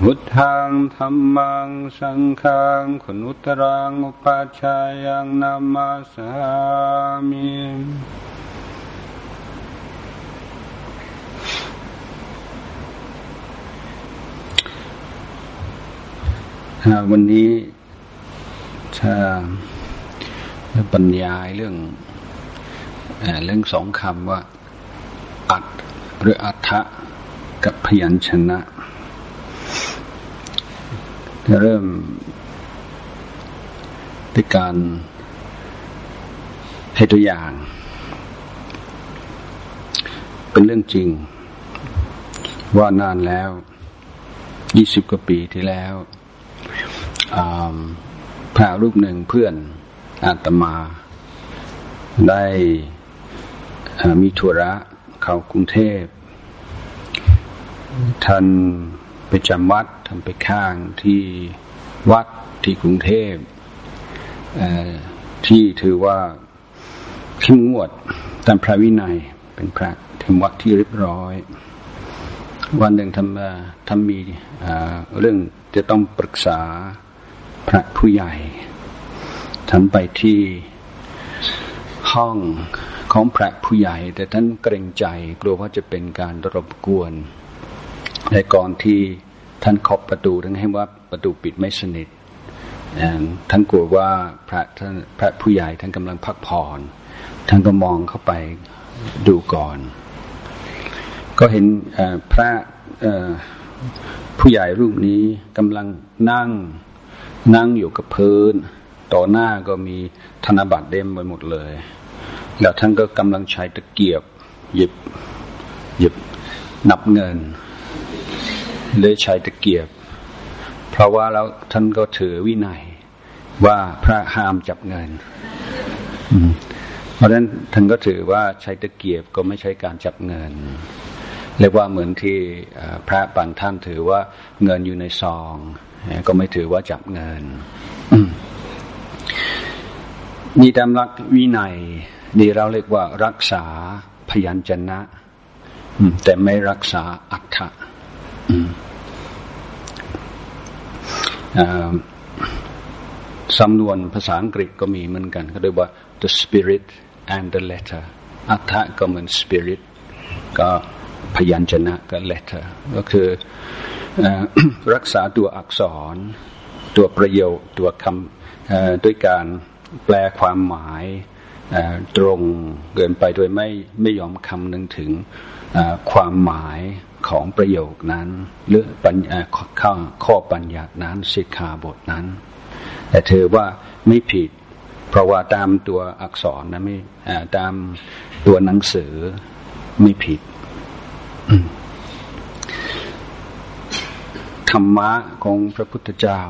พุทธังธรรมังสังฆังขนุตรังอุปัชายังนามาสามิวันนี้ถ้าบรรยายเรื่องเรื่องสองคำว่า อัดหรืออัฐะกับพยัญชนะ จะเริ่มด้วยการให้ตัวอย่าง เป็นเรื่องจริง ว่านานแล้วยี่สิบกว่าปีที่แล้วพระรูปหนึ่งเพื่อนอาตมา ได้มีธุระเข้ากรุงเทพท่าน ไปจำวัดทำไปข้างที่วัดที่กรุงเทพที่ถือว่าเข้มงวดตามพระวินัยเป็นพระถึงวัดที่เรียบร้อย วันหนึ่งทำทำมีเรื่องจะต้องปรึกษาพระผู้ใหญ่ทำไปที่ห้องของพระผู้ใหญ่ แต่ท่านเกรงใจกลัวว่าจะเป็นการรบกวนในก่อนที่ ท่านเคาะประตูท่านให้ว่าประตูปิดไม่สนิทท่านกลัวว่าพระท่านพระผู้ใหญ่ท่านกำลังพักผ่อนท่านก็มองเข้าไปดูก่อน ก็เห็นพระผู้ใหญ่รูปนี้กำลังนั่งนั่งอยู่กับพื้น ต่อหน้าก็มีธนบัตรเต็มไปหมดเลย แล้วท่านก็กำลังใช้ตะเกียบหยิบหยิบนับเงิน เลยใช้ตะเกียบ เพราะว่าแล้วท่านก็ถือวินัยว่าพระห้ามจับเงิน เพราะฉะนั้นท่านก็ถือว่าใช้ตะเกียบก็ไม่ใช่การจับเงิน เรียกว่าเหมือนที่พระบางท่านถือว่าเงินอยู่ในซอง ก็ไม่ถือว่าจับเงินนี่ตามรักวินัยนี่เราเรียกว่ารักษาพยัญชนะแต่ไม่รักษาอัฏฐะ สำนวนภาษาอังกฤษก็มีเหมือนกันเขาเรียกว่า the spirit and the letter อัฏฐะก็เหมือน spirit ก็พยัญชนะก็ letter ก็คือรักษาตัวอักษร ตัวประโยคตัวคำด้วยการแปลความหมายตรงเกินไปโดยไม่ไม่ยอมคำนึงถึงความหมาย ของประโยคนั้น หรือปัญข้อข้อปัญญานั้นสิกขาบทนั้น แต่เธอว่าไม่ผิด เพราะว่าตามตัวอักษรนะไม่ตามตัวหนังสือไม่ผิดธรรมะของพระพุทธเจ้า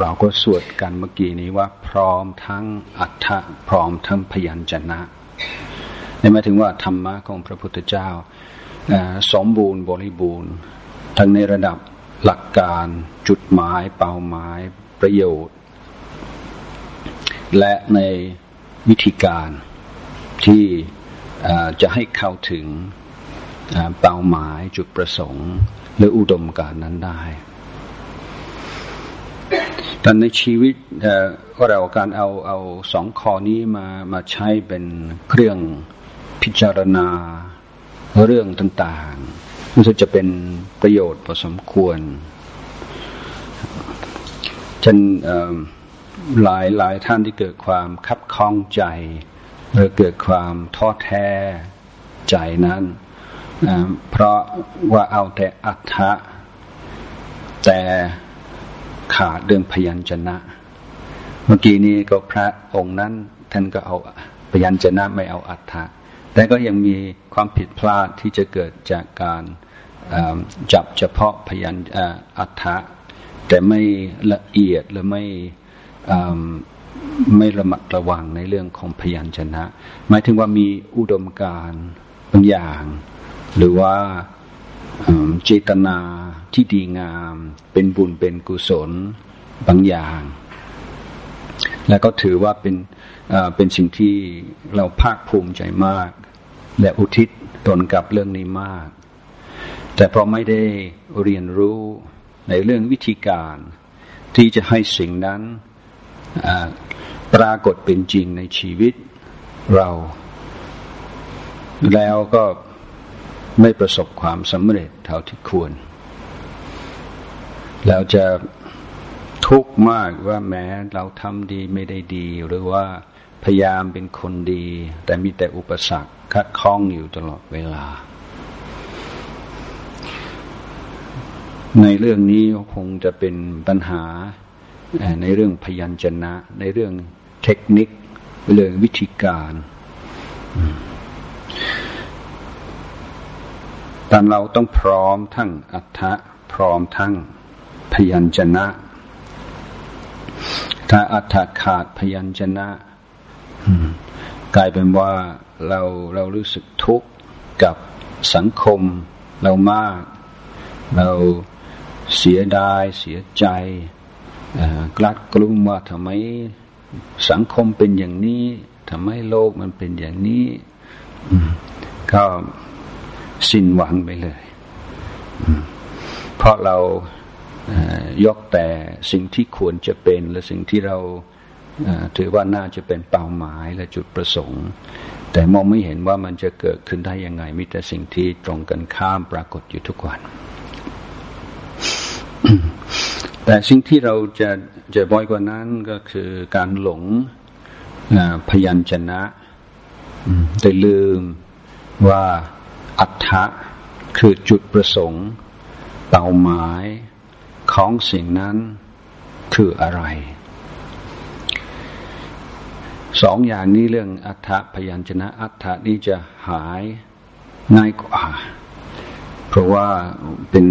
เราก็สวดกันเมื่อกี้นี้ว่า พร้อมทั้งอัฏฐะพร้อมทั้งพยัญชนะนี่หมายถึงว่าธรรมะของพระพุทธเจ้า สมบูรณ์บริบูรณ์ ทั้งในระดับหลักการจุดหมายเป้าหมายประโยชน์ และในวิธีการที่จะให้เข้าถึงเป้าหมายจุดประสงค์ หรืออุดมการนั้นได้แต่ในชีวิตเราการเอาเอาสองข้อนี้มามาใช้เป็นเครื่องพิจารณา เรื่องต่างๆรู้สึกจะเป็นประโยชน์พอสมควรจนหลายหลายท่านที่เกิดความคับคล้องใจหรือเกิดความท้อแท้ใจนั้น เพราะว่าเอาแต่อัฏฐะแต่ขาดเรื่องพยัญชนะ เมื่อกี้นี้ก็พระองค์นั้น ท่านก็เอาพยัญชนะไม่เอาอัฏฐะ แต่ก็ยังมีความผิดพลาดที่จะเกิดจากการจับเฉพาะพยัญอัฐะแต่ไม่ละเอียดหรือไม่ไม่ระมัดระวังในเรื่องของพยัญชนะ หมายถึงว่ามีอุดมการบางอย่าง หรือว่าเจตนาที่ดีงาม เป็นบุญเป็นกุศลบางอย่าง แล้วก็ถือว่าเป็นเป็นสิ่งที่เราภาคภูมิใจมาก และอุทิศตนกับเรื่องนี้มาก แต่พอไม่ได้เรียนรู้ในเรื่องวิธีการที่จะให้สิ่งนั้นปรากฏเป็นจริงในชีวิตเรา แล้วก็ไม่ประสบความสำเร็จเท่าที่ควรแล้วจะทุกข์มากว่าแม้เราทำดีไม่ได้ดีหรือว่า พยายามเป็นคนดี แต่มีแต่อุปสรรคคัดข้องอยู่ตลอดเวลา ในเรื่องนี้คงจะเป็นปัญหาในเรื่องพยัญชนะ ในเรื่องเทคนิคเรื่องวิธีการ แต่เราต้องพร้อมทั้งอัฐะพร้อมทั้งพยัญชนะ ถ้าอัฐะขาดพยัญชนะ กลายเป็นว่าเราเรารู้สึกทุกข์กับสังคมเรามาก เราเสียดายเสียใจกลัดกลุ้มว่าทำไมสังคมเป็นอย่างนี้ทำไมโลกมันเป็นอย่างนี้ก็สิ้นหวังไปเลยเพราะเรายกแต่สิ่งที่ควรจะเป็นและสิ่งที่เรา ถือว่าน่าจะเป็นเป้าหมายและจุดประสงค์ แต่มองไม่เห็นว่ามันจะเกิดขึ้นได้ยังไงมีแต่สิ่งที่ตรงกันข้ามปรากฏอยู่ทุกวัน แต่สิ่งที่เราจะจะบ่อยกว่านั้นก็คือการหลงพยัญชนะได้ลืมว่าอัฏฐะคือจุดประสงค์เป้าหมายของสิ่งนั้นคืออะไร สองอย่างนี้เรื่องอัฏฐพยัญชนะอัฏฐนี้จะหายง่ายกว่า เพราะว่าเป็น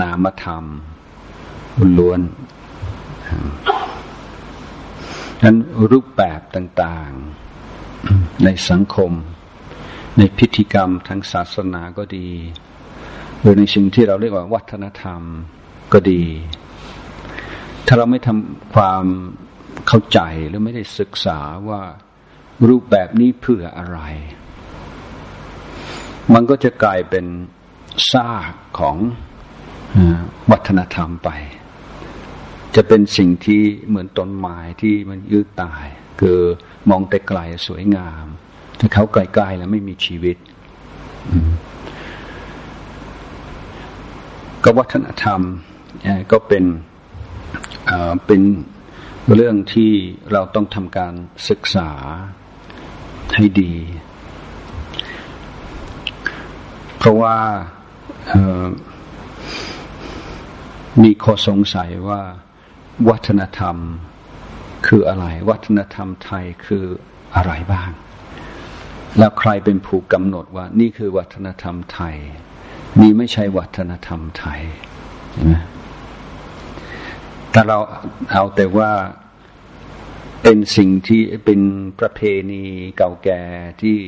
นามธรรมล้วนนั้นรูปแบบต่างๆ ในสังคม ในพิธีกรรมทางศาสนาก็ดีหรือในสิ่งที่เราเรียกว่าวัฒนธรรมก็ดี ถ้าเราไม่ทำความ เข้าใจหรือไม่ได้ศึกษาว่ารูปแบบนี้เพื่ออะไร มันก็จะกลายเป็นซากของวัฒนธรรมไป จะเป็นสิ่งที่เหมือนต้นไม้ที่มันยืดตาย คือมองแต่ไกลสวยงามแต่เขาไกลๆแล้วไม่มีชีวิตก็วัฒนธรรมก็เป็นเป็น เรื่องที่เราต้องทำการศึกษาให้ดี เพราะว่ามีข้อสงสัยว่าวัฒนธรรมคืออะไร วัฒนธรรมไทยคืออะไรบ้าง แล้วใครเป็นผู้กำหนดว่า นี่คือวัฒนธรรมไทย นี่ไม่ใช่วัฒนธรรมไทยใช่ไหม ถ้าเราเอาแต่ว่าเป็นสิ่งที่เป็นประเพณีเก่าแก่ที่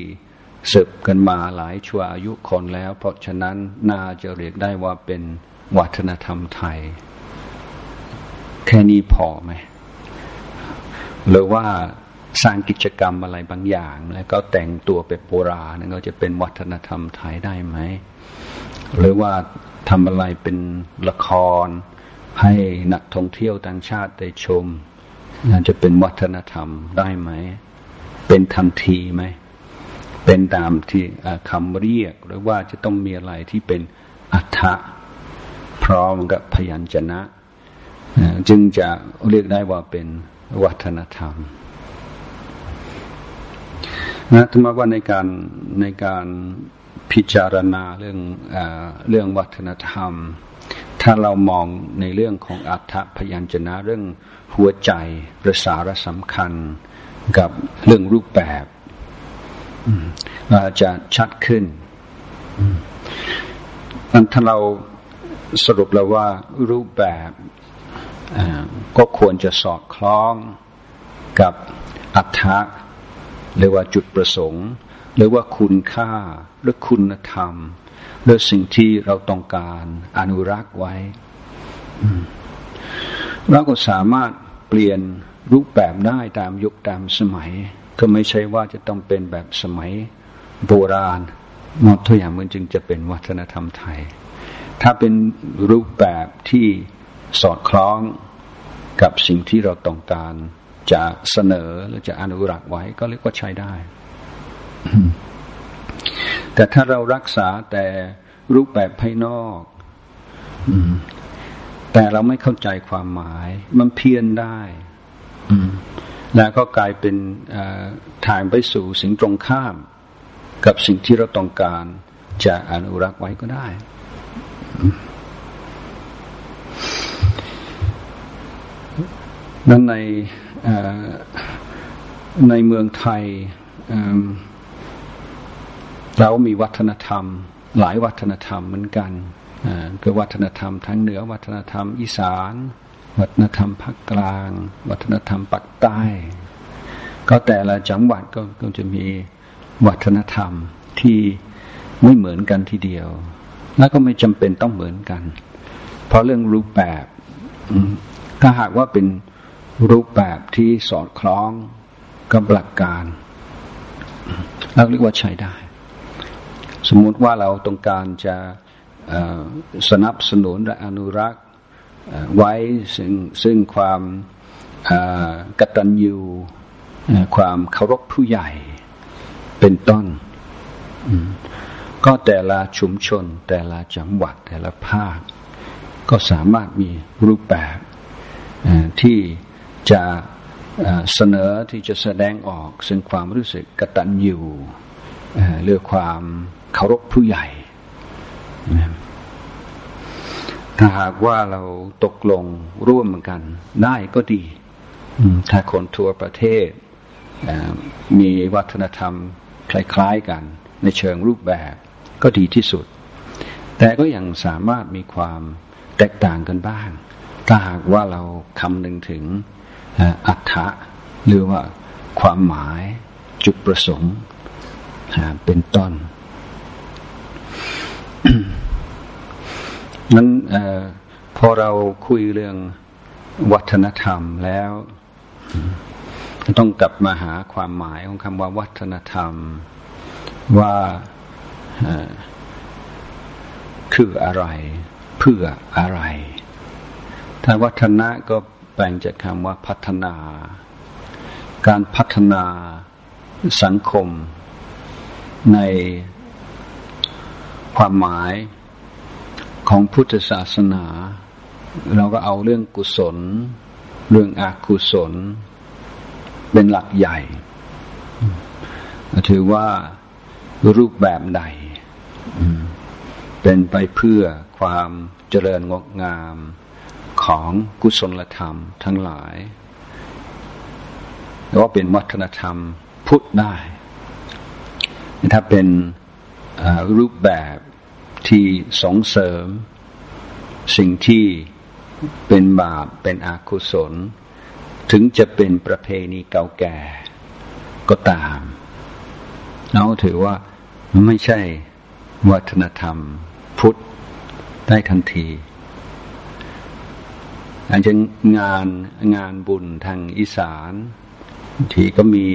สืบกันมาหลายชั่วอายุคนแล้ว เพราะฉะนั้นน่าจะเรียกได้ว่าเป็นวัฒนธรรมไทย แค่นี้พอไหมหรือว่าสร้างกิจกรรมอะไรบางอย่าง แล้วก็แต่งตัวเป็นโบราณก็จะเป็นวัฒนธรรมไทยได้ไหม หรือว่าทำอะไรเป็นละคร ให้นักท่องเที่ยวต่างชาติได้ชมจะเป็นวัฒนธรรมได้ไหม เป็นทันทีไหม เป็นตามที่คำเรียกหรือว่าจะต้องมีอะไรที่เป็นอัฐะพร้อมกับพยัญชนะ จึงจะเรียกได้ว่าเป็นวัฒนธรรมนะธรรมว่าในการในการพิจารณาเรื่องอเรื่องวัฒนธรรม ถ้าเรามองในเรื่องของอัฏฐพยัญชนะเรื่องหัวใจประสาระสำคัญกับเรื่องรูปแบบาจะชัดขึ้นนั้นถ้าเราสรุปแล้วว่ารูปแบบก็ควรจะสอดคล้องกับอัตถะหรือว่าจุดประสงค์ หรือว่าคุณค่าหรือคุณธรรม หรือสิ่งที่เราต้องการอนุรักษ์ไว้เราก็สามารถเปลี่ยนรูปแบบได้ตามยุคตามสมัย ก็ไม่ใช่ว่าจะต้องเป็นแบบสมัยโบราณมดตัวอย่างมันจึงจะเป็นวัฒนธรรมไทย ถ้าเป็นรูปแบบที่สอดคล้องกับสิ่งที่เราต้องการจะเสนอหรือจะอนุรักษ์ไว้ก็เรียกว่าใช้ได้ แต่ถ้าเรารักษาแต่รูปแบบภายนอกแต่เราไม่เข้าใจความหมาย มันเพี้ยนได้แล้วก็กลายเป็นทางไปสู่สิ่งตรงข้าม กับสิ่งที่เราต้องการจะอนุรักษ์ไว้ก็ได้ นั้นในในเมืองไทย เรามีวัฒนธรรม หลายวัฒนธรรมเหมือนกันคือวัฒนธรรมทั้งเหนือวัฒนธรรมอีสาน วัฒนธรรมภาคกลาง วัฒนธรรมปักใต้ ก็แต่ละจังหวัดก็ก็จะมีวัฒนธรรมที่ไม่เหมือนกันทีเดียว แล้วก็ไม่จำเป็นต้องเหมือนกัน เพราะเรื่องรูปแบบถ้าหากว่าเป็นรูปแบบที่สอดคล้องกับหลักการเราเรียกว่าใช้ได้ สมมุติว่าเราต้องการจะสนับสนุนและอนุรักษ์ไว้ซึ่งซึ่งความกตัญญูความเคารพผู้ใหญ่เป็นต้น ก็แต่ละชุมชน แต่ละจังหวัดแต่ละภาค ก็สามารถมีรูปแบบที่จะเสนอที่จะแสดงออก ซึ่งความรู้สึกกตัญญูเรื่องความ เคารพผู้ใหญ่ถ้าหากว่าเราตกลงร่วมกันได้ก็ดีถ้าคนทั่วประเทศมีวัฒนธรรมคล้ายๆกัน ในเชิงรูปแบบก็ดีที่สุด แต่ก็ยังสามารถมีความแตกต่างกันบ้าง ถ้าหากว่าเราคำนึงถึงอัฏฐะหรือว่าความหมายจุดประสงค์เป็นต้น นั้นอพอเราคุยเรื่องวัฒนธรรมแล้ว ต้องกลับมาหาความหมายของคำว่าวัฒนธรรม ว่าคืออะไร เพื่ออะไร ถ้าวัฒนะก็แปลงจากคำว่าพัฒนา การพัฒนาสังคมในความหมาย ของพุทธศาสนา เราก็เอาเรื่องกุศล เรื่องอกุศล เป็นหลักใหญ่ถือว่ารูปแบบใดเป็นไปเพื่อความเจริญงดงามของกุศลธรรมทั้งหลายแล้วเป็นวัฒนธรรมพุทธได้ ถ้าเป็นรูปแบบ ที่ส่งเสริม สิ่งที่เป็นบาปเป็นอกุศล ถึงจะเป็นประเพณีเก่าแก่ก็ตามเราถือว่าไม่ใช่วัฒนธรรมพุทธได้ทันทีอาจจะงานงานบุญทางอีสานที่ก็มี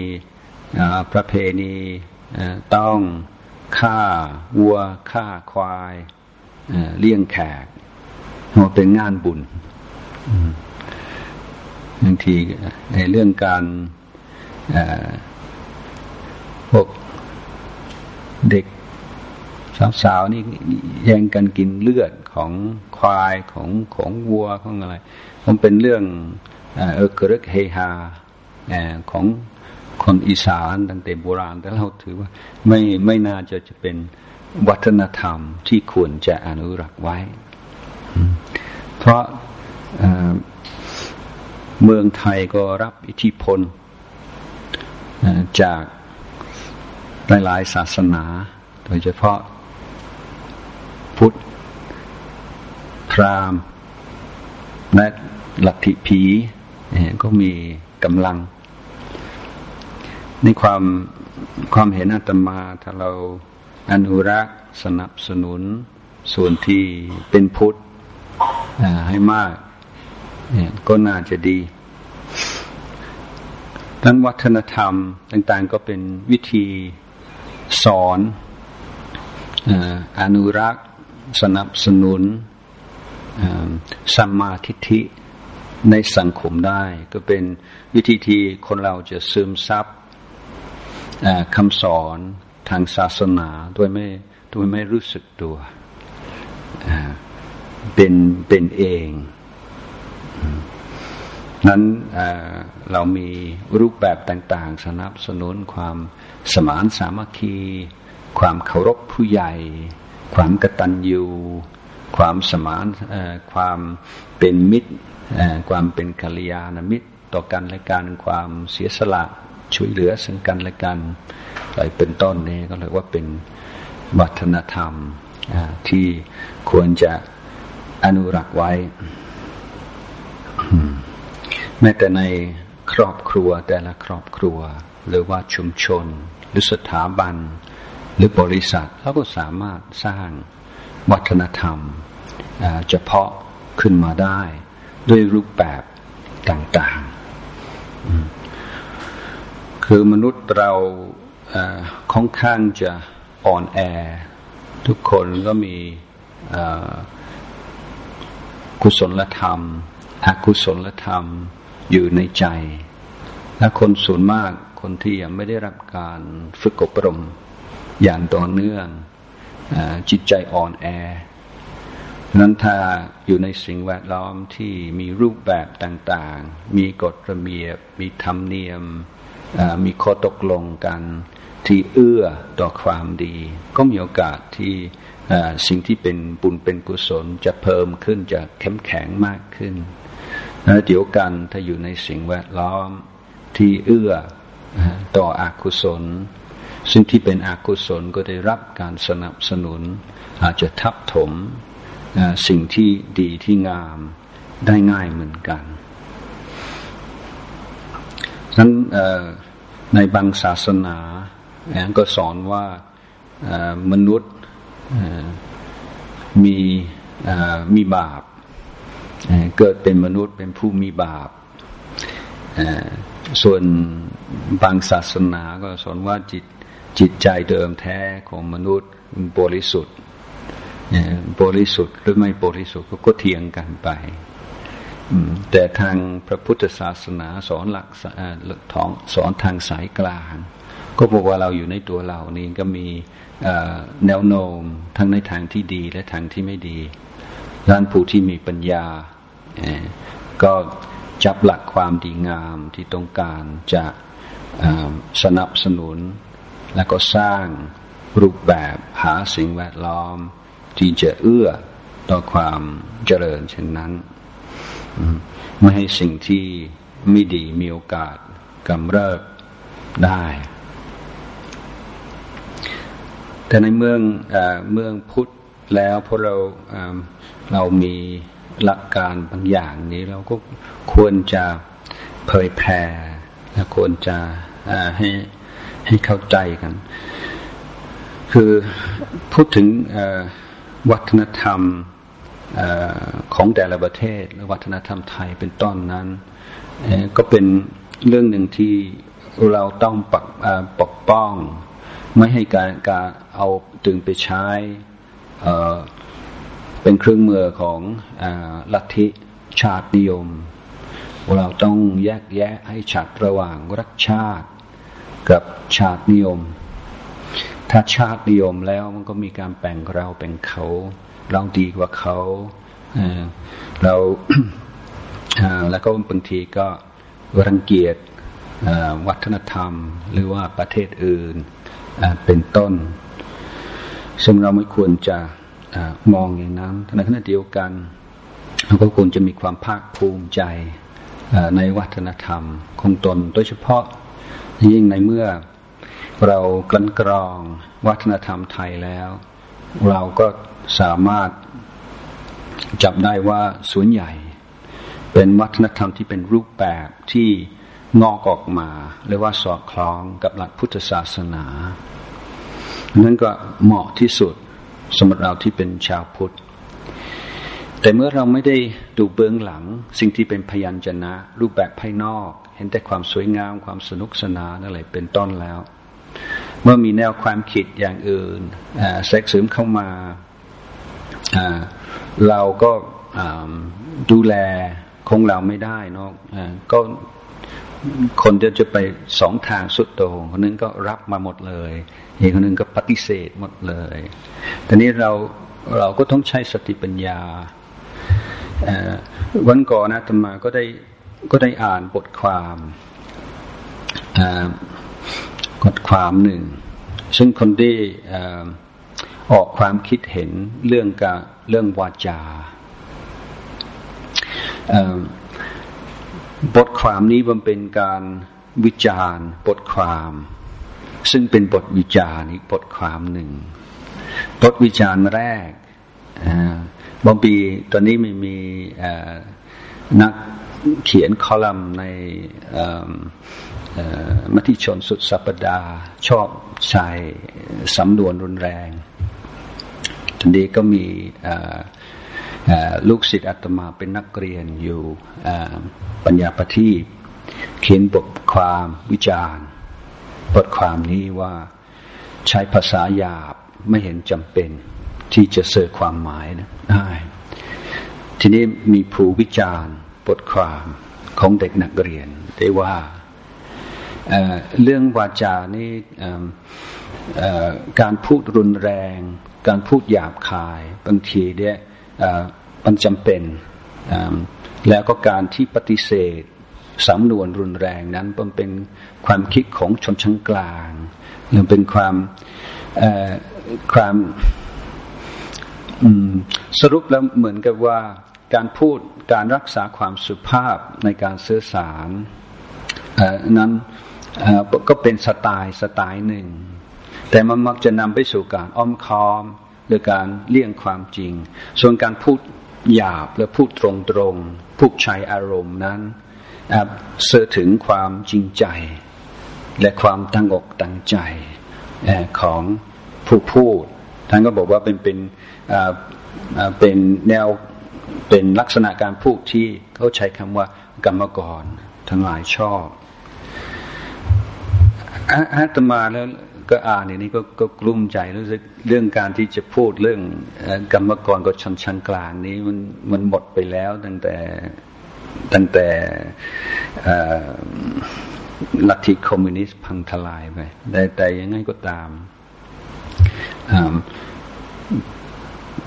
ประเพณีต้อง ฆ่าวัวฆ่าควายเลี้ยงแขกมันเป็นงานบุญบางทีในเรื่องการพวกเด็กสาวๆนี่แย่งกันกินเลือดของควายของของวัวของอะไร มันเป็นเรื่องเออกระเฮฮาของ คนอีสานตั้งแต่โบราณแต่เราถือว่าไม่ไม่น่าจะจะเป็นวัฒนธรรมที่ควรจะอนุรักษ์ไว้ เพราะเมืองไทยก็รับอิทธิพลจากหลายๆศาสนา โดยเฉพาะพุทธพราหมณ์และลัทธิผีก็มีกำลัง นความความเห็นอาตมาถ้าเราอนุรักษ์สนับสนุนส่วนที่เป็นพุทธให้มากเนี่ยก็น่าจะดีดังวัฒนธรรมต่างๆก็เป็นวิธีสอนอนุรักษ์สนับสนุนสัมมาทิฏฐิในสังคมได้ ก็เป็นวิธีที่คนเราจะซึมซับ คำสอนทางศาสนาโดยไม่โดยไม่รู้สึกตัวเป็นเป็นเองนั้นเรามีรูปแบบต่าง ๆ สนับสนุนความสมานสามัคคี ความเคารพผู้ใหญ่ ความกตัญญูความสมานความเป็นมิตรความเป็นกัลยาณมิตร ต่อกันและกันความเสียสละ ช่วยเหลือซึ่งกันและกันอะไรเป็นต้นนี้ก็เรียกว่าเป็นวัฒนธรรมที่ควรจะอนุรักษ์ไว้ แม้แต่ในครอบครัวแต่ละครอบครัว หรือว่าชุมชน หรือสถาบัน หรือบริษัทเราก็สามารถสร้างวัฒนธรรมเฉพาะขึ้นมาได้ ด้วยรูปแบบต่างๆ คือมนุษย์เราค่อนข้างจะอ่อนแอ ทุกคนก็มีกุศลธรรม อกุศลธรรมอยู่ในใจ และคนส่วนมากคนที่ยังไม่ได้รับการฝึกอบรม อย่างต่อเนื่องอจิตใจอ่อนแอนั้นถ้าอยู่ในสิ่งแวดล้อมที่มีรูปแบบต่างๆ มีกฎระเบียบ มีธรรมเนียม มีข้อตกลงกันที่เอื้อต่อความดี ก็มีโอกาสที่สิ่งที่เป็นบุญเป็นกุศลจะเพิ่มขึ้นจะเข้มแข็งมากขึ้นแล้วเดียวกันถ้าอยู่ในสิ่งแวดล้อมที่เอื้อต่ออกุศล ซึ่งที่เป็นอกุศลก็ได้รับการสนับสนุน อาจจะทับถมสิ่งที่ดีที่งามได้ง่ายเหมือนกันนั้น ในบางศาสนาก็สอนว่ามนุษย์มีมีบาป เกิดเป็นมนุษย์เป็นผู้มีบาป ส่วนบางศาสนาก็สอนว่าจิตจิตใจเดิมแท้ของมนุษย์บริสุทธิ์บริสุทธิ์หรือไม่บริสุทธิ์ก็เทียงกันไป แต่ทางพระพุทธศาสนาสอนหลักท้องสอนทางสายกลาง ก็บอกว่าเราอยู่ในตัวเรานี่ก็มีแนวโน้มทั้งในทางที่ดีและทางที่ไม่ดีด้านผู้ที่มีปัญญา ก็จับหลักความดีงามที่ต้องการจะสนับสนุน และก็สร้างรูปแบบหาสิ่งแวดล้อม ที่จะเอื้อต่อความเจริญเช่นนั้น ไม่ให้สิ่งที่ไม่ดีมีโอกาสกำเริบได้ แต่ในเมืองอเมืองพุทธแล้วพอเราเรามีหลักการบางอย่างนี้เราก็ควรจะเผยแผ่และควรจะให้ให้เข้าใจกัน คือพูดถึงวัฒนธรรม ของแต่ละประเทศและวัฒนธรรมไทยเป็นต้นนั้น ก็เป็นเรื่องหนึ่งที่เราต้องปกปกป้อง ไม่ให้การการเอาตึงไปใช้เป็นเครื่องมือของอลัทธิชาตินิยม เราต้องแยกแยะให้ชัดระหว่างรักชาติกับชาตินิยม ถ้าชาตินิยมแล้วมันก็มีการแบ่งเราเป็นเขา เราดีกว่าเขาเราแล้วก็บางทีก็รังเกียจวัฒนธรรม หรือว่าประเทศอื่นเป็นต้น ซึ่งเราไม่ควรจะมองอย่างนั้นในขณะเดียวกันเราก็ควรจะมีความภาคภูมิใจในวัฒนธรรมของตน โดยเฉพาะยิ่งในเมื่อเรากลันกรองวัฒนธรรมไทยแล้ว เราก็ สามารถจับได้ว่าส่วนใหญ่ เป็นวัฒนธรรมที่เป็นรูปแบบที่งอกออกมาเรียกว่าสอดคล้องกับหลักพุทธศาสนานั้นก็เหมาะที่สุดสำหรับเราที่เป็นชาวพุทธ แต่เมื่อเราไม่ได้ดูเบื้องหลัง สิ่งที่เป็นพยัญชนะ รูปแบบภายนอก เห็นแต่ความสวยงามความสนุกสนานอะไรเป็นต้นแล้ว เมื่อมีแนวความคิดอย่างอื่นแทรกซึมเข้ามา เราก็ดูแลคงเราไม่ได้เนาะก็คนจะจะไปสองทางสุดโต่งคนนึงก็รับมาหมดเลยอีกคนนึงก็ปฏิเสธหมดเลยแต่นี้เราเราก็ต้องใช้สติปัญญาวันก่อนนะธรรมาก็ได้ก็ได้อ่านบทความบทความหนึ่ง ซึ่งคนได้ ออกความคิดเห็นเรื่องกับเรื่องวาจาบทความนี้มันเป็นการวิจารณ์บทความ ซึ่งเป็นบทวิจารณ์อีกบทความหนึ่ง บทวิจารณ์แรกบางปีตอนนี้ไม่มีนักเขียนคอลัมน์ในมติชนสุดสัปดาห์ชอบใช้สำนวนรุนแรง ตอนนี้ก็มีลูกศิษย์อาตมาเป็นนักเรียนอยู่ปัญญาปทีเขียนบทความวิจารณ์บทความนี้ว่าใช้ภาษาหยาบไม่เห็นจำเป็นที่จะเสื่อความหมายนะได้ทีนี้มีผู้วิจารณ์บทความของเด็กนักเรียนได้ว่าเเรื่องวาจานี่การพูดรุนแรง การพูดหยาบคาย บางทีเนี่ยมันจำเป็น แล้วก็การที่ปฏิเสธสำนวนรุนแรงนั้นมันเป็นความคิดของชนชั้นกลางหรือเป็นความความสรุปแล้วเหมือนกับว่าการพูดการรักษาความสุภาพในการสื่อสารนั้นก็เป็นสไตล์สไตล์หนึ่ง แต่มันมักจะนำไปสู่การอ้อมค้อมหรือการเลี่ยงความจริง ส่วนการพูดหยาบและพูดตรงตรงพูดใช้อารมณ์นั้นเสื่อถึงความจริงใจ และความตั้งอกตั้งใจของผู้พูดท่านก็บอกว่าเป็นเป็นเป็นแนวเป็นลักษณะการพูดที่เขาใช้คำว่ากรรมกรทั้งหลายชอบอาตมาแล้ว ก็อ่านอย่างนี้ก็ก็กลุ้มใจรู้สึกเรื่องการที่จะพูดเรื่องกรรมกรกับชันชันกลางนี้มันมันหมดไปแล้วตั้งแต่ตั้งแต่ลัทธิคอมมิวนิสต์พังทลายไปแต่แต่ยังไงก็ตาม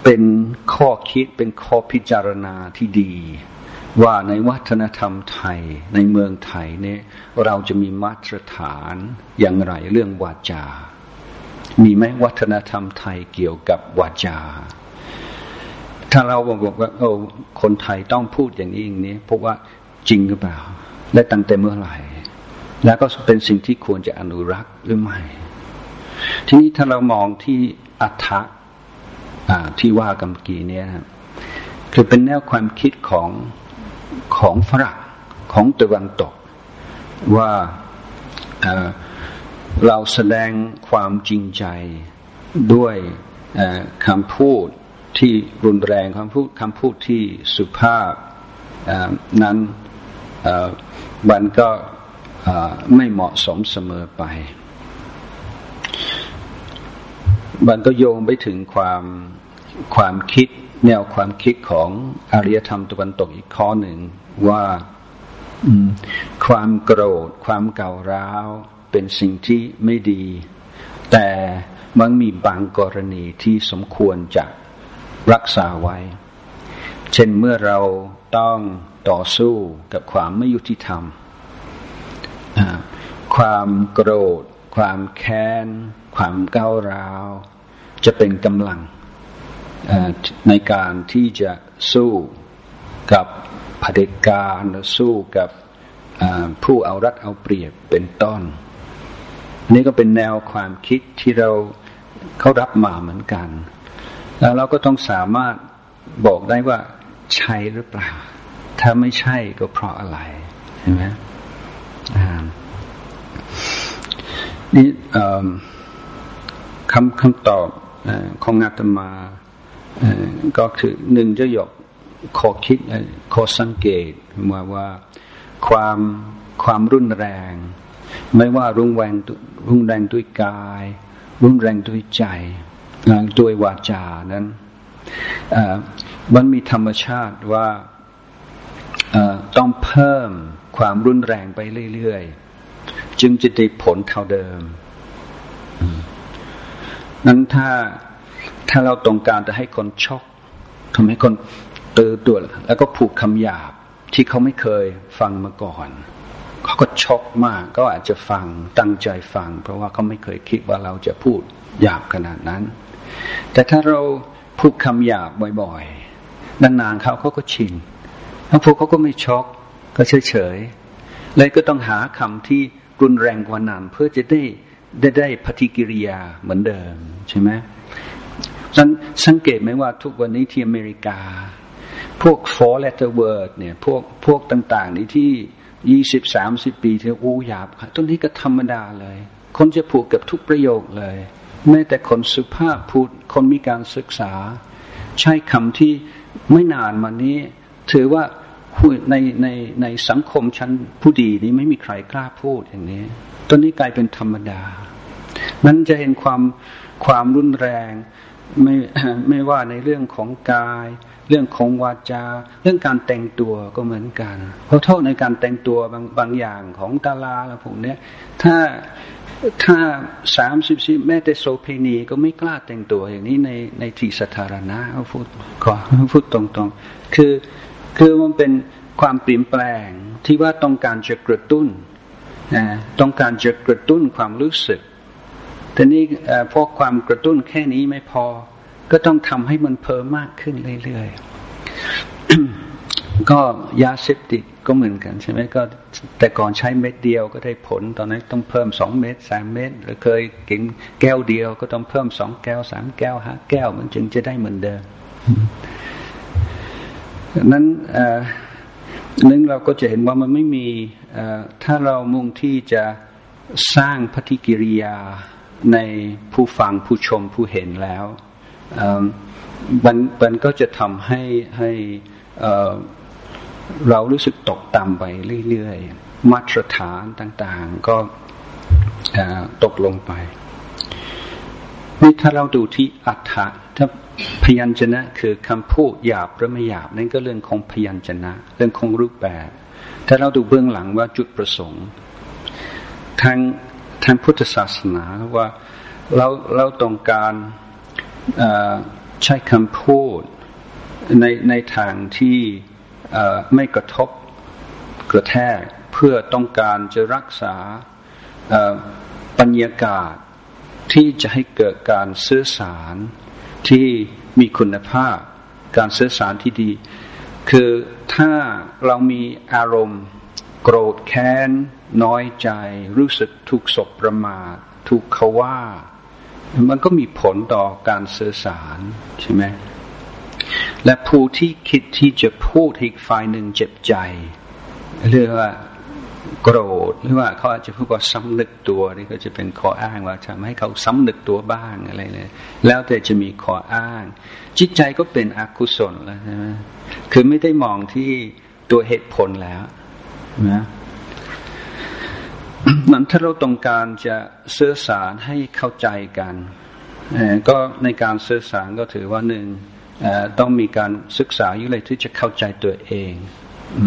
เป็นข้อคิดเป็นข้อพิจารณาที่ดี ว่าในวัฒนธรรมไทยในเมืองไทยเนี่ยเราจะมีมาตรฐานอย่างไรเรื่องวาจา มีไหมวัฒนธรรมไทยเกี่ยวกับวาจา ถ้าเราบอกว่าโอ้คนไทยต้องพูดอย่างนี้อย่างนี้พบว่าจริงหรือเปล่า และตั้งแต่เมื่อไหร่ แล้วก็เป็นสิ่งที่ควรจะอนุรักษ์หรือไม่ ทีนี้ถ้าเรามองที่อัฐะที่ว่ากำกีเนี่ยนะคือเป็นแนวความคิดของ ของฝรั่งของตะวันตก ว่าเเราแสดงความจริงใจด้วยคำพูดที่รุนแรงคำพูดคำพูดที่สุภาพนั้นมันก็ไม่เหมาะสมเสมอไป มันก็โยงไปถึงความความคิดแนวความคิดของอารยธรรมตะวันตกอีกข้อหนึ่ง ว่าความโกรธ ความเก่าร้าว เป็นสิ่งที่ไม่ดี แต่มันมีบางกรณีที่สมควรจะรักษาไว้ เช่นเมื่อเราต้องต่อสู้กับความไม่ยุติธรรม ความโกรธ ความแค้น ความเก้าร้าว จะเป็นกำลังในการที่จะสู้กับ เผด็จการสู้กับผู้เอารัดเอาเปรียบเป็นต้น นี่ก็เป็นแนวความคิดที่เราเขารับมาเหมือนกัน แล้วเราก็ต้องสามารถบอกได้ว่าใช่หรือเปล่า ถ้าไม่ใช่ก็เพราะอะไรเห็นไหมนี่คำคำตอบของอาตมาก็คือหนึ่งจะยก ขอคิดขอสังเกตว่าว่าความความรุนแรง ไม่ว่ารุนแรงรุนแรงด้วยกาย รุนแรงด้วยใจด้วยวาจานั้นมันมีธรรมชาติว่าต้องเพิ่มความรุนแรงไปเรื่อยๆ จึงจะได้ผลเท่าเดิมนั้นถ้าถ้าเราต้องการจะให้คนช็อกทำให้คน ตื่นตัวแล้วก็ผูกคำหยาบที่เขาไม่เคยฟังมาก่อน เขาก็ช็อกมากก็อาจจะฟังตั้งใจฟัง เพราะว่าเขาไม่เคยคิดว่าเราจะพูดหยาบขนาดนั้น แต่ถ้าเราพูดคำหยาบบ่อยๆนานๆเขาเขาก็ชินแล้วพวกเขาก็ไม่ช็อกก็เฉยๆเลยก็ต้องหาคำที่รุนแรงกว่านั้นเพื่อจะได้ได้ได้ปฏิกิริยาเหมือนเดิมใช่ไหมสังเกตไหมว่าทุกวันนี้ที่อเมริกา พวก four letter word เนี่ยพวกพวกต่าง ๆ นี่ที่ยี่สิบสามสิบปีที่อู้หยาบต้นนี้ก็ธรรมดาเลย คนจะพูดกับทุกประโยคเลยแม้แต่คนสุภาพพูดคนมีการศึกษา ใช้คำที่ไม่นานมานี้ ถือว่าในในในสังคมชั้นผู้ดีนี้ไม่มีใครกล้าพูดอย่างนี้ตอนนี้กลายเป็นธรรมดามันจะเห็นความความรุนแรง ไม่ไม่ว่าในเรื่องของกาย เรื่องของวาจา เรื่องการแต่งตัวก็เหมือนกัน เพราะเท่าในการแต่งตัวบางบางอย่างของดาราแล้วผมเนี้ยถ้าถ้าสามสิบสิบแม้แต่โซเพนีก็ไม่กล้าแต่งตัวอย่างนี้ในในที่สาธารณะเขาพูดก็พูดตรงๆ คือคือมันเป็นความเปลี่ยนแปลงที่ว่าต้องการจะกระตุ้นนะต้องการจะกระตุ้นความรู้สึก แต่นี้พวกความกระตุ้นแค่นี้ไม่พอ ก็ต้องทำให้มันเพิ่มมากขึ้นเรื่อยๆ ก็ยาเสพติดก็เหมือนกันใช่ไหมก็แต่ก่อนใช้เม็ดเดียวก็ได้ผล ตอนนั้นต้องเพิ่มสองเม็ดสามเม็ดหรือเคยกินแก้วเดียวก็ต้องเพิ่มสองแก้วสามแก้วห้าแก้วมันจึงจะได้เหมือนเดิมนั้นนึงเราก็จะเห็นว่ามันไม่มีถ้าเรามุ่งที่จะสร้างปฏิกิริยา ในผู้ฟังผู้ชมผู้เห็นแล้วมันมันก็จะทำให้ให้เรารู้สึกตกต่ำไปเรื่อยๆ มาตรฐานต่างๆ ก็ตกลงไปนี่ถ้าเราดูที่อัฏฐะถ้าพยัญชนะคือคำพูดหยาบหรือไม่หยาบนั่นก็เรื่องของพยัญชนะ เรื่องของรูปแบบ ถ้าเราดูเบื้องหลังว่าจุดประสงค์ทาง ทางพุทธศาสนาว่าเราเราต้องการใช้คำพูดในในทางที่ไม่กระทบกระแทกเพื่อต้องการจะรักษาบรรยากาศที่จะให้เกิดการสื่อสารที่มีคุณภาพ การสื่อสารที่ดี คือถ้าเรามีอารมณ์ โกรธแค้น น้อยใจ รู้สึกถูกศพประมาทถูกเขาว่า มันก็มีผลต่อการสื่อสารใช่ไหมและผู้ที่คิดที่จะพูดอีกฝ่ายหนึ่งเจ็บใจเรียกว่าโกรธหรือว่าเขาอาจจะพูดว่าซ้ำนึกตัวนี่ก็จะเป็นข้ออ้างว่าทำให้เขาซ้ำนึกตัวบ้างอะไรเลยแล้วแต่จะมีข้ออ้าง จิตใจก็เป็นอกุศลแล้วใช่ไหมคือไม่ได้มองที่ตัวเหตุผลแล้วนะ นั้นถ้าเราต้องการจะสื่อสารให้เข้าใจกัน ก็ในการสื่อสารก็ถือว่าหนึ่งต้องมีการศึกษาอยู่เลยที่จะเข้าใจตัวเองอ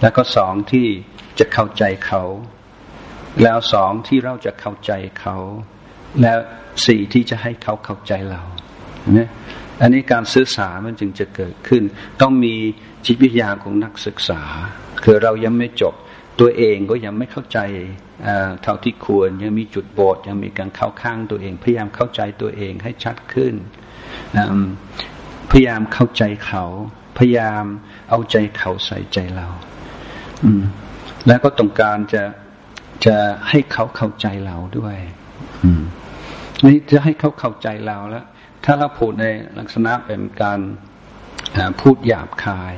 แล้วก็สองที่จะเข้าใจเขา แล้วสองที่เราจะเข้าใจเขา แล้วสี่ที่จะให้เขาเข้าใจเราเนี่ยอันนี้การสื่อสารมันจึงจะเกิดขึ้น ต้องมีจิตวิทยาของนักศึกษา คือเรายังไม่จบตัวเองก็ยังไม่เข้าใจ เท่าที่ควรยังมีจุดโบดยังมีการเข้าข้างตัวเอง พยายามเข้าใจตัวเองให้ชัดขึ้นพยายามเข้าใจเขา พยายามเอาใจเขาใส่ใจเรา อืม แล้วก็ต้องการจะจะให้เขาเข้าใจเราด้วย อืมนี่จะให้เขาเข้าใจเราแล้วถ้าเราพูดในลักษณะเป็นการพูดหยาบคาย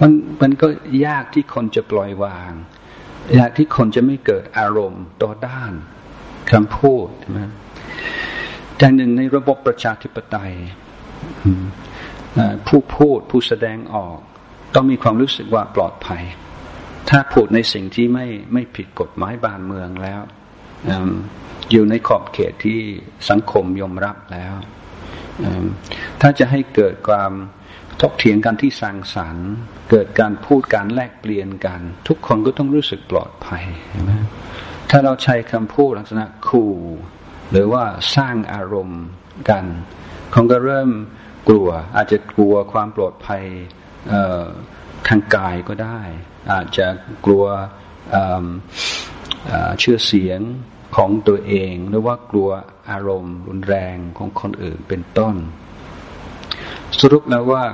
มันมันก็ยากที่คนจะปล่อยวาง ยากที่คนจะไม่เกิดอารมณ์ต่อด้านคำพูดใช่ไหมแต่หนึ่งในระบบประชาธิปไตยผู้พูดผู้แสดงออก ต้องมีความรู้สึกว่าปลอดภัย ถ้าพูดในสิ่งที่ไม่ไม่ผิดกฎหมายบ้านเมืองแล้วอยู่ในขอบเขตที่สังคมยอมรับแล้ว ถ้าจะให้เกิดความ ทกเถียงกันที่สร้างสรรค์ เกิดการพูดการแลกเปลี่ยนกัน ทุกคนก็ต้องรู้สึกปลอดภัยใช่ไหมถ้าเราใช้คำพูดลักษณะขู่หรือว่าสร้างอารมณ์กันคนก็เริ่มกลัว อาจจะกลัวความปลอดภัยทางกายก็ได้ อาจจะกลัวเชื่อเสียงของตัวเอง หรือว่ากลัวอารมณ์รุนแรงของคนอื่นเป็นต้น สรุปแล้วว่า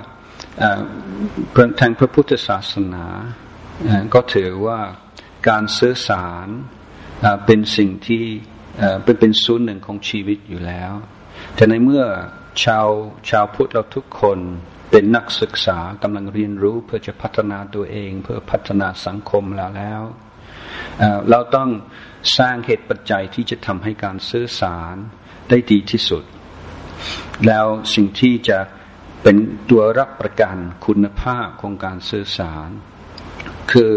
ทางพระพุทธศาสนา ก็ถือว่าการสื่อสารเป็นสิ่งที่เป็นเป็นส่วนหนึ่งของชีวิตอยู่แล้ว แต่ในเมื่อชาวชาวพุทธเราทุกคนเป็นนักศึกษากำลังเรียนรู้เพื่อจะพัฒนาตัวเอง เพื่อพัฒนาสังคมแล้วแล้ว เราต้องสร้างเหตุปัจจัยที่จะทำให้การสื่อสารได้ดีที่สุด แล้วสิ่งที่จะ เป็นตัวรับประกันคุณภาพของการสื่อสาร คือ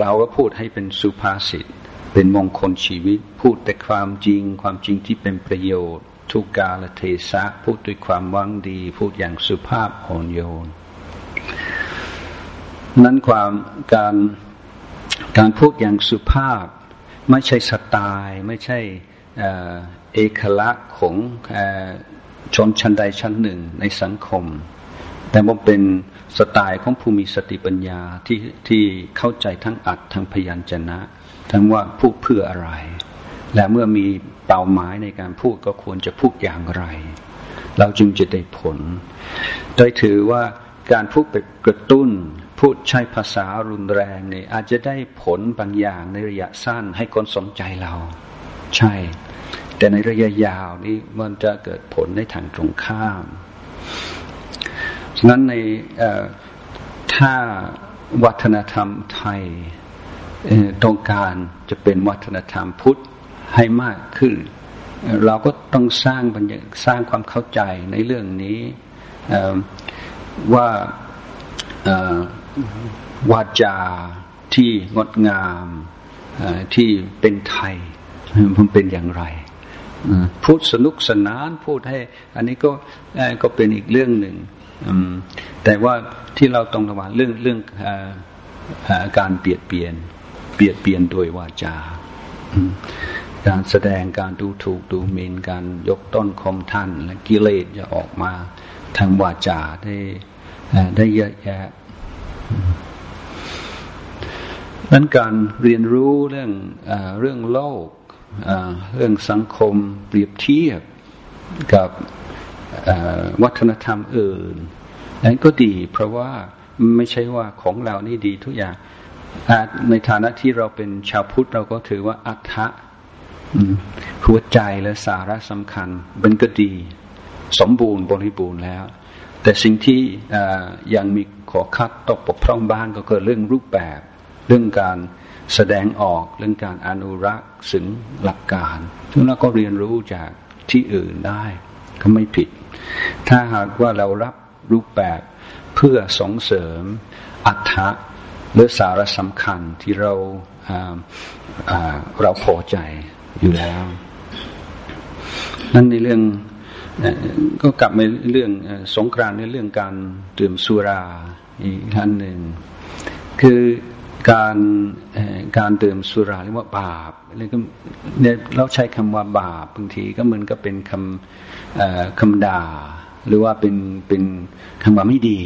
เราก็พูดให้เป็นสุภาษิตเป็นมงคลชีวิต พูดแต่ความจริง ความจริงที่เป็นประโยชน์ ทุกกาลเทศะพูดด้วยความวังดี พูดอย่างสุภาพอ่อนโยน นั้นความการการพูดอย่างสุภาพ ไม่ใช่สไตล์ ไม่ใช่เอกลักษณ์ของ ชนชั้นใดชั้นหนึ่งในสังคม แต่มันเป็นสไตล์ของภูมิสติปัญญาที่ที่เข้าใจทั้งอัดทั้งพยัญชนะ ทั้งว่าพูดเพื่ออะไร และเมื่อมีเป้าหมายในการพูดก็ควรจะพูดอย่างไร เราจึงจะได้ผล โดยถือว่าการพูดไปกระตุ้น พูดใช้ภาษารุนแรงเนี่ยอาจจะได้ผลบางอย่างในระยะสั้นให้คนสนใจเรา ใช่ แต่ในระยะยาวนี้มันจะเกิดผลในทางตรงข้ามฉะนั้นในถ้าวัฒนธรรมไทยต้องการจะเป็นวัฒนธรรมพุทธให้มากขึ้น เราก็ต้องสร้างบรรยสร้างความเข้าใจในเรื่องนี้ว่าวาจาที่งดงามที่เป็นไทยมันเป็นอย่างไร พูดสนุกสนานพูดให้ อันนี้ก็ก็เป็นอีกเรื่องหนึ่งแต่ว่าที่เราต้องระวังเรื่องเรื่องอการเปลี่ยนเปลี่ยนเบียดเบียนโดยวาจาการแสดงการดูถูกดูหมิ่นการยกต้นคมท่านและกิเลสจะออกมาทางวาจาได้ได้เยอะแยะนั้นการเรียนรู้เรื่องอเรื่องโลก เรื่องสังคมเปรียบเทียบกับวัฒนธรรมอื่นนั้นก็ดีเพราะว่าไม่ใช่ว่าของเรานี่ดีทุกอย่างในฐานะที่เราเป็นชาวพุทธเราก็ถือว่าอัฏฐะหัวใจและสาระสำคัญเป็นก็ดี สมบูรณ์บริบูรณ์แล้ว แต่สิ่งที่ยังมีขอคัดตกปกพร่องบ้างก็คือเรื่องรูปแบบ เรื่องการ แสดงออกเรื่องการอนุรักษ์สึงหลักการ ซึ่งเราก็เรียนรู้จากที่อื่นได้ก็ไม่ผิด ถ้าหากว่าเรารับรูปแบบเพื่อส่งเสริมอัฏฐะหรือสาระสำคัญที่เราเราพอใจอยู่แล้วนั่นในเรื่องก็กลับมาเรื่องสงกรานในเรื่องการดื่มสุราอีกท่านหนึ่งคือ การการดื่มสุราเรียกว่าบาปเนี่ยเราใช้คำว่าบาปบางทีก็เหมือนก็เป็นคำคำด่า หรือว่าเป็นเป็นคำว่าไม่ดี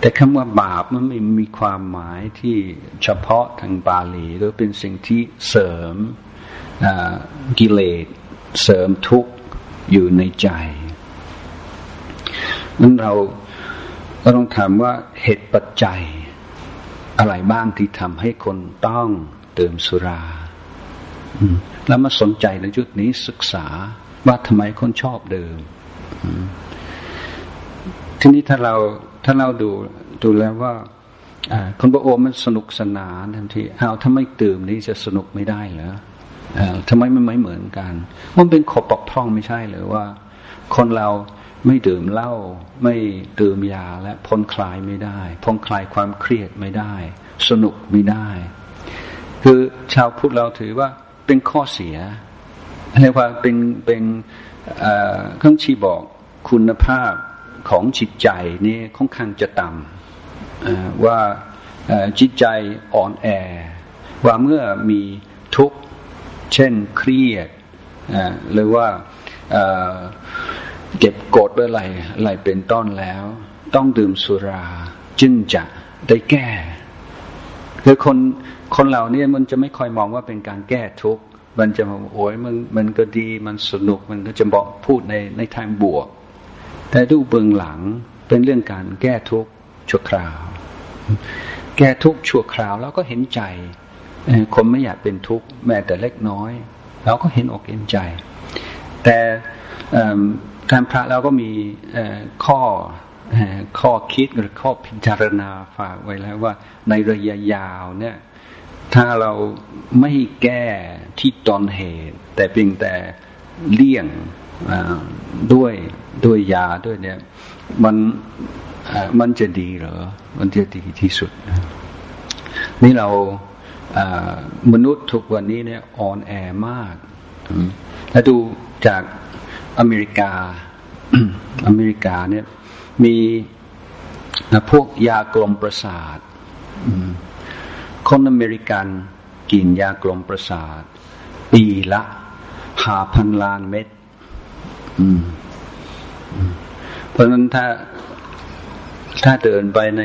แต่คำว่าบาปมันไม่มีความหมายที่เฉพาะทางบาลีหรือเป็นสิ่งที่เสริมกิเลสเสริมทุกข์อยู่ในใจนั้นเราก็ต้องถามว่าเหตุปัจจัย อะไรบ้างที่ทำให้คนต้องดื่มสุราแล้วมาสนใจในจุดนี้ศึกษาว่าทำไมคนชอบดื่มทีนี้ถ้าเราถ้าเราดูดูแล้วว่าคนบอกโอมันสนุกสนานทันทีเอาถ้าไม่ตื่มนี่จะสนุกไม่ได้เหรอทำไมมันไม่เหมือนกัน มันเป็นขบปกท่องไม่ใช่หรือว่า คนเรา ไม่ดื่มเหล้าไม่ดื่มยาและพ้นคลายไม่ได้ พ้นคลายความเครียดไม่ได้ สนุกไม่ได้ คือชาวพุทธเราถือว่าเป็นข้อเสียเรียกว่าเป็นเป็นเครื่องชี้บอกคุณภาพของจิตใจนี่ค่อนข้างจะต่ำว่าจิตใจอ่อนแอ ว่าเมื่อมีทุกข์เช่นเครียดหรือว่า เก็บกดอะไรอะไรเป็นต้นแล้ว ต้องดื่มสุรา จึงจะได้แก้คือคนคนเหล่านี้มันจะไม่ค่อยมองว่าเป็นการแก้ทุกข์มันจะบอกโอ้ยมันมันก็ดีมันสนุกมันก็จะบอกพูดในในทางบวก แต่ดูเบื้องหลังเป็นเรื่องการแก้ทุกข์ชั่วคราว แก้ทุกข์ชั่วคราวแล้วก็เห็นใจคนไม่อยากเป็นทุกข์แม้แต่เล็กน้อยเราก็เห็นอกเห็นใจ แต่ การพระเราก็มีข้อข้อคิดหรือข้อพิจารณาฝากไว้แล้วว่า ในระยะยาวเนี่ย ถ้าเราไม่แก้ที่ตอนเหตุ แต่เพียงแต่เลี่ยงด้วยด้วยยาด้วยเนี่ย มันมันจะดีเหรอ มันจะดีที่สุด นี่เรามนุษย์ทุกวันนี้เนี่ยอ่อนแอมากถ้าดูจาก อเมริกา อเมริกาเนี่ยมีพวกยากลมประสาทคนอเมริกันกินยากลมประสาท ปีละหาพันล้านเม็ดเพราะฉะนั้นถ้าถ้าเดินไปใน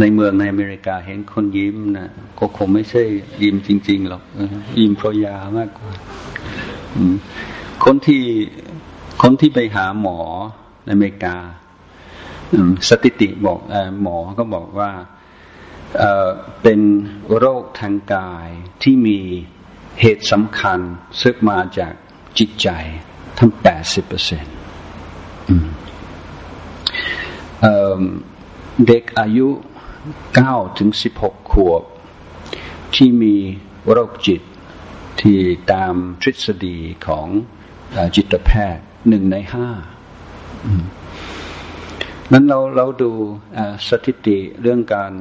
ในเมืองในอเมริกาเห็นคนยิ้มนะก็คงไม่ใช่ยิ้มจริง ๆ หรอกยิ้มเพราะยามากกว่า คนที่คนที่ไปหาหมอในอเมริกาสถิติบอกหมอก็บอกว่าเป็นโรคทางกายที่มีเหตุสำคัญซึกมาจากจิตใจทั้งแปดสิบเปอร์เซ็นต์เด็กอายุเก้าถึงสิบหกขวบ ที่มีโรคจิตที่ตามทฤษฎีของ จิตแพทย์หนึ่งในห้านั้นเราเราดูสถิติเรื่องการ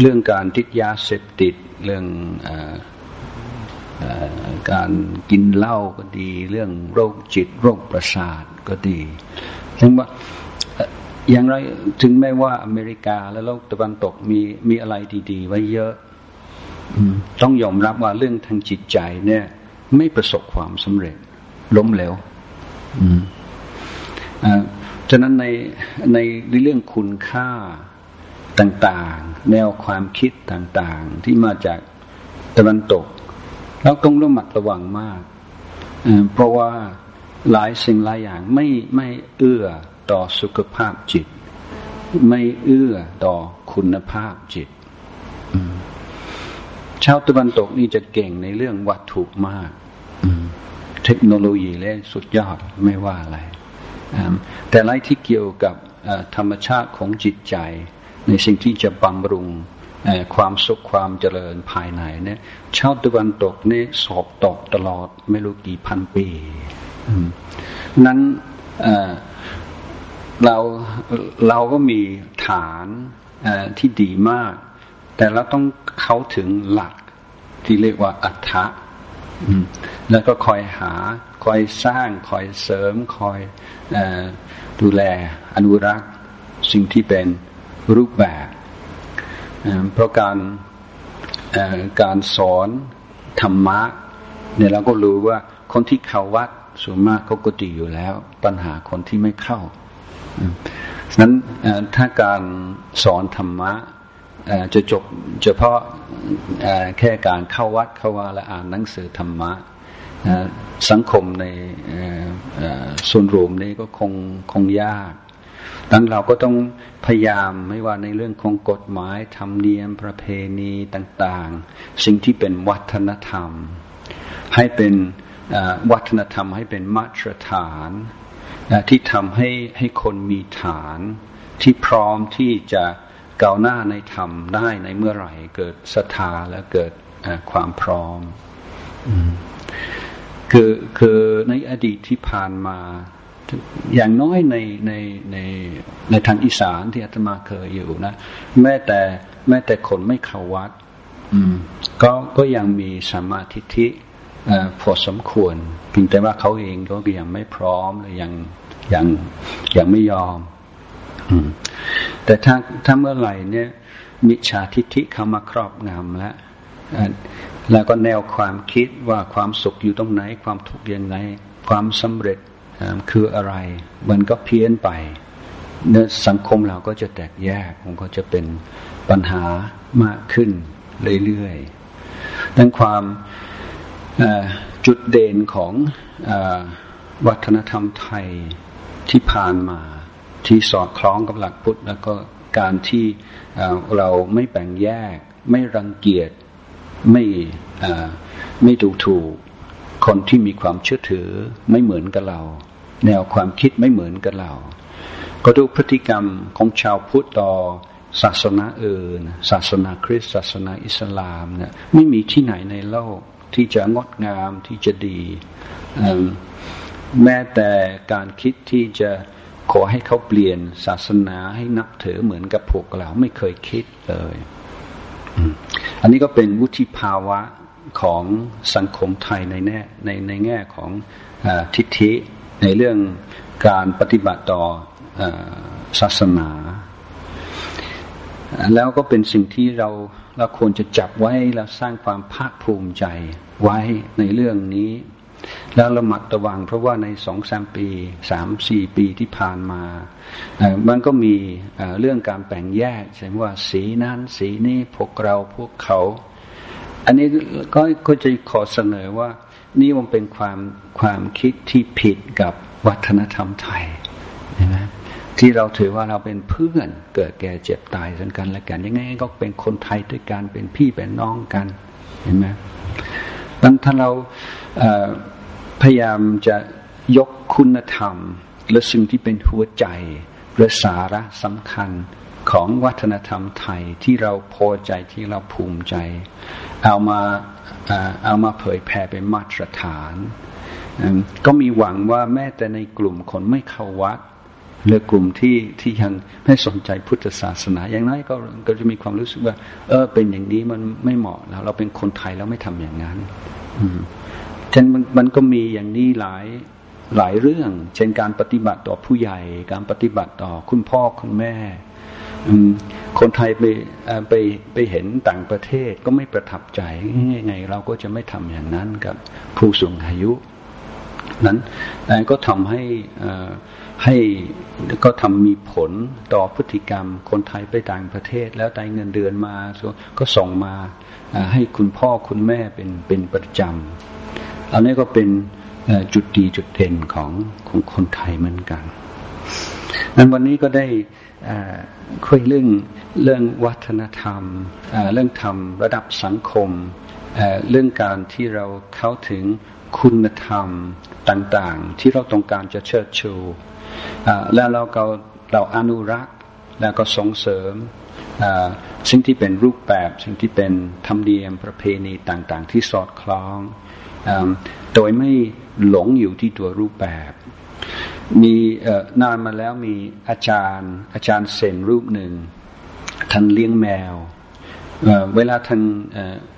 เรื่องการติดยาเสพติดเรื่องอการกินเหล้าก็ดี เรื่องโรคจิต โรคประสาทก็ดีถึงว่าอย่างไรถึงแม้ว่าอเมริกาและโลกตะวันตกมีมีอะไรดี ๆ ไว้เยอะ ต้องยอมรับว่าเรื่องทางจิตใจเนี่ย ไม่ประสบความสำเร็จ ล้มเหลวฉะนั้นในในเรื่องคุณค่าต่างๆ แนวความคิดต่างๆ ที่มาจากตะวันตกเราต้องระมัดระวังมาก เพราะว่าหลายสิ่งหลายอย่างไม่ไม่เอื้อต่อสุขภาพจิต ไม่เอื้อต่อคุณภาพจิต ชาวตะวันตกนี่จะเก่งในเรื่องวัตถุมากเทคโนโลยีและสุดยอดไม่ว่าอะไร แต่ไรที่เกี่ยวกับธรรมชาติของจิตใจ ในสิ่งที่จะบำรุงความสุขความเจริญภายในเนี่ยชาวตะวันตกนี่สอบตกตลอดไม่รู้กี่พันปีนั้นเราเราก็มีฐานที่ดีมาก แต่เราต้องเข้าถึงหลักที่เรียกว่าอัฏฐะแล้วก็คอยหา คอยสร้าง คอยเสริม คอยอดูแลอนุรักษ์ สิ่งที่เป็นรูปแบบ เพราะการการสอนธรรมะเนี่ยเราก็รู้ว่าคนที่เข้าวัดส่วนมากเขาก็ดีอยู่แล้ว ปัญหาคนที่ไม่เข้าฉะนั้นถ้าการสอนธรรมะ จะจบเฉพาะแค่การเข้าวัดเข้าวาและอ่านหนังสือธรรมะสังคมในส่วนรวมนี้ก็คงคงยากดังเราก็ต้องพยายามไม่ว่าในเรื่องของกฎหมายธรรมเนียมประเพณีต่างๆ สิ่งที่เป็นวัฒนธรรม ให้เป็นวัฒนธรรมให้เป็นมาตรฐานที่ทำให้ให้คนมีฐานที่พร้อมที่จะ ก้าวหน้าในธรรมได้ในเมื่อไหร่ เกิดศรัทธาและเกิดความพร้อมคือคือในอดีตที่ผ่านมา อย่างน้อยในในในในทางอีสานที่อาตมาเคยอยู่นะแม้แต่แม้แต่คนไม่เข้าวัดก็ก็ยังมีสัมมาทิฏฐิพอสมควรเพียงแต่ว่าเขาเองก็ยังไม่พร้อมหรือยังยังยังไม่ยอม แต่ถ้าถ้าเมื่อไหร่เนี่ย มิจฉาทิฏฐิเข้ามาครอบงำแล้วแล้วก็แนวความคิดว่าความสุขอยู่ตรงไหน ความทุกข์ยังไง ความสำเร็จคืออะไร มันก็เพี้ยนไปเนื้อสังคมเราก็จะแตกแยกมันก็จะเป็นปัญหามากขึ้นเรื่อยๆดังความจุดเด่นของอวัฒนธรรมไทยที่ผ่านมา ที่สอดคล้องกับหลักพุทธ แล้วก็การที่เราไม่แบ่งแยก ไม่รังเกียจไม่ไม่ดูถูกคนที่มีความเชื่อถือไม่เหมือนกับเรา แนวความคิดไม่เหมือนกับเรา ก็ดูพฤติกรรมของชาวพุทธต่อศาสนาอื่น ศาสนาคริสต์ศาสนาอิสลามเนี่ยไม่มีที่ไหนในโลกที่จะงดงามที่จะดี แม้แต่การคิดที่จะ ขอให้เขาเปลี่ยนศาสนาให้นับถือเหมือนกับพวกเราไม่เคยคิดเลยอันนี้ก็เป็นวุฒิภาวะของสังคมไทยในแน่ในในแง่ของอทิฏฐิในเรื่องการปฏิบัติต่ออศาสนา แล้วก็เป็นสิ่งที่เราเราควรจะจับไว้แล้วสร้างความภาคภูมิใจไว้ในเรื่องนี้ แล้วระมัดระวังเพราะว่าในสองสามปีสามสี่ปีที่ผ่านมา มันก็มีเรื่องการแบ่งแยกใช่ไหมว่าสีนั้นสีนี้พวกเราพวกเขา อันนี้ก็ก็จะขอเสนอว่า นี่มันเป็นความความคิดที่ผิดกับวัฒนธรรมไทยนะที่เราถือว่าเราเป็นเพื่อนเกิดแก่เจ็บตายสันกันและกันยังไงก็เป็นคนไทยด้วยกันเป็นพี่เป็นน้องกันเห็นไหม ดังถ้าเราพยายามจะยกคุณธรรม และสิ่งที่เป็นหัวใจ และสาระสำคัญของวัฒนธรรมไทยที่เราพอใจที่เราภูมิใจ เอามาเอามาเผยแผ่เป็นมาตรฐาน ก็มีหวังว่าแม้แต่ในกลุ่มคนไม่เข้าวัด หรือกลุ่มที่ที่ยังไม่สนใจพุทธศาสนา อย่างน้อยก็ก็จะมีความรู้สึกว่า เออ เป็นอย่างนี้มันไม่เหมาะแล้ว เราเป็นคนไทยแล้วไม่ทำอย่างนั้น อืมฉะนั้นมันมันก็มีอย่างนี้หลายหลายเรื่อง เช่นการปฏิบัติต่อผู้ใหญ่ การปฏิบัติต่อคุณพ่อคุณแม่คนไทยไปไปไปเห็นต่างประเทศก็ไม่ประทับใจไง เราก็จะไม่ทำอย่างนั้นกับผู้สูงอายุ นั้นแต่ก็ทำให้ ให้ก็ทำมีผลต่อพฤติกรรม คนไทยไปต่างประเทศ แล้วได้เงินเดือนมาก็ส่งมาให้คุณพ่อคุณแม่เป็นเป็นประจำอันนี้ก็เป็นจุดดีจุดเด่นของของคนไทยเหมือนกันนั้นวันนี้ก็ได้คุยเรื่องเรื่องวัฒนธรรม เรื่องธรรมระดับสังคม เรื่องการที่เราเข้าถึงคุณธรรม ต่างๆ ที่เราต้องการจะเชิดชูแล้วเราก็เราอนุรักษ์แล้วก็ส่งเสริมสิ่งที่เป็นรูปแบบสิ่งที่เป็นธรรมเนียมประเพณีต่างๆ ที่สอดคล้อง โดยไม่หลงอยู่ที่ตัวรูปแบบ มีนานมาแล้วมีอาจารย์ อาจารย์เซนรูปหนึ่งท่านเลี้ยงแมว เวลาท่าน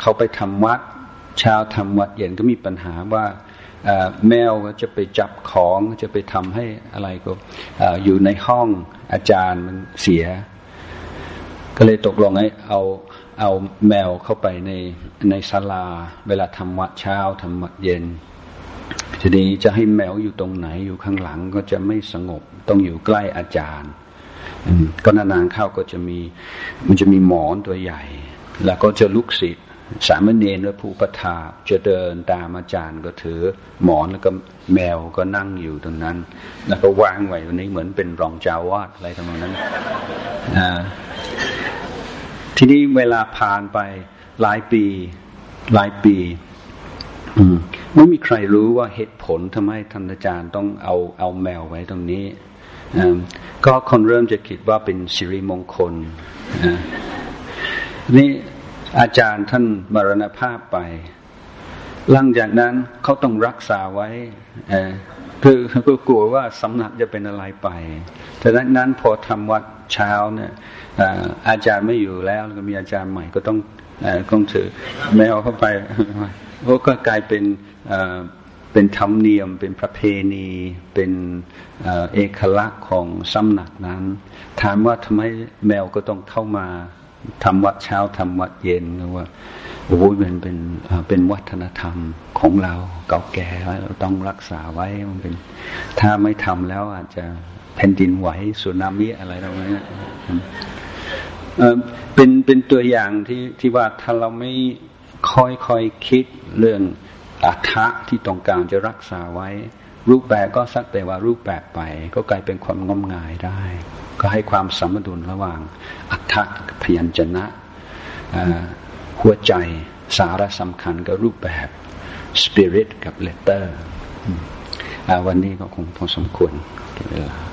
เขาไปทำวัดเช้าทำวัดเย็นก็มีปัญหาว่า แมวจะไปจับของจะไปทำให้อะไรก็อยู่ในห้องอาจารย์มันเสีย ก็เลยตกลงให้เอาเอาแมวเข้าไปในในศาลา เวลาทำวัดเช้าทำวัดเย็นทีนี้จะให้แมวอยู่ตรงไหนอยู่ข้างหลังก็จะไม่สงบต้องอยู่ใกล้อาจารย์ก็นานๆเข้าก็จะมีมันจะมีหมอนตัวใหญ่ แล้วก็จะลุกศิษย์ สามเณรและผู้ประทาจะเดินตามอาจารย์ก็ถือหมอนแล้วก็แมวก็นั่งอยู่ตรงนั้น แล้วก็วางไว้ตรงนี้เหมือนเป็นรองเจ้าวาดอะไรทำนองนั้นทีนี้เวลาผ่านไปหลายปี หลายปีไม่มีใครรู้ว่าเหตุผลทำไมท่านอาจารย์ต้องเอาเอาแมวไว้ตรงนี้ก็คนเริ่มจะคิดว่าเป็นสิริมงคลนี่ อาจารย์ท่านมรณภาพไป หลังจากนั้นเขาต้องรักษาไว้คือก็กลัวว่าสำนักจะเป็นอะไรไปแต่นั้นนั้นพอทำวัดเช้าเนี่ยอาจารย์ไม่อยู่แล้วก็มีอาจารย์ใหม่ก็ต้องต้องถือแมวเข้าไปก็กลายเป็นเป็นธรรมเนียม เป็นประเพณี เป็นเอกลักษณ์ของสำนักนั้น ถามว่าทำไมแมวก็ต้องเข้ามา ทำวัดเช้าทำวัดเย็นว่าโอ้ยมันเป็นเป็นวัฒนธรรมของเราเก่าแก่เราต้องรักษาไว้มันเป็น ถ้าไม่ทำแล้วอาจจะแผ่นดินไหวสุนามิอะไรตรงนี้เป็นเป็นตัวอย่างที่ที่ว่าถ้าเราไม่ค่อยค่อยคิดเรื่องอัฐะที่ต้องการจะรักษาไว้ รูปแบบก็สักแต่ว่ารูปแบบไป ก็กลายเป็นความงมงายได้ ก็ให้ความสมดุลระหว่าง อัฐะพยัญชนะหัวใจสาระสำคัญกับรูปแบบ spirit กับ letter วันนี้ก็คงพอสมควรเวลา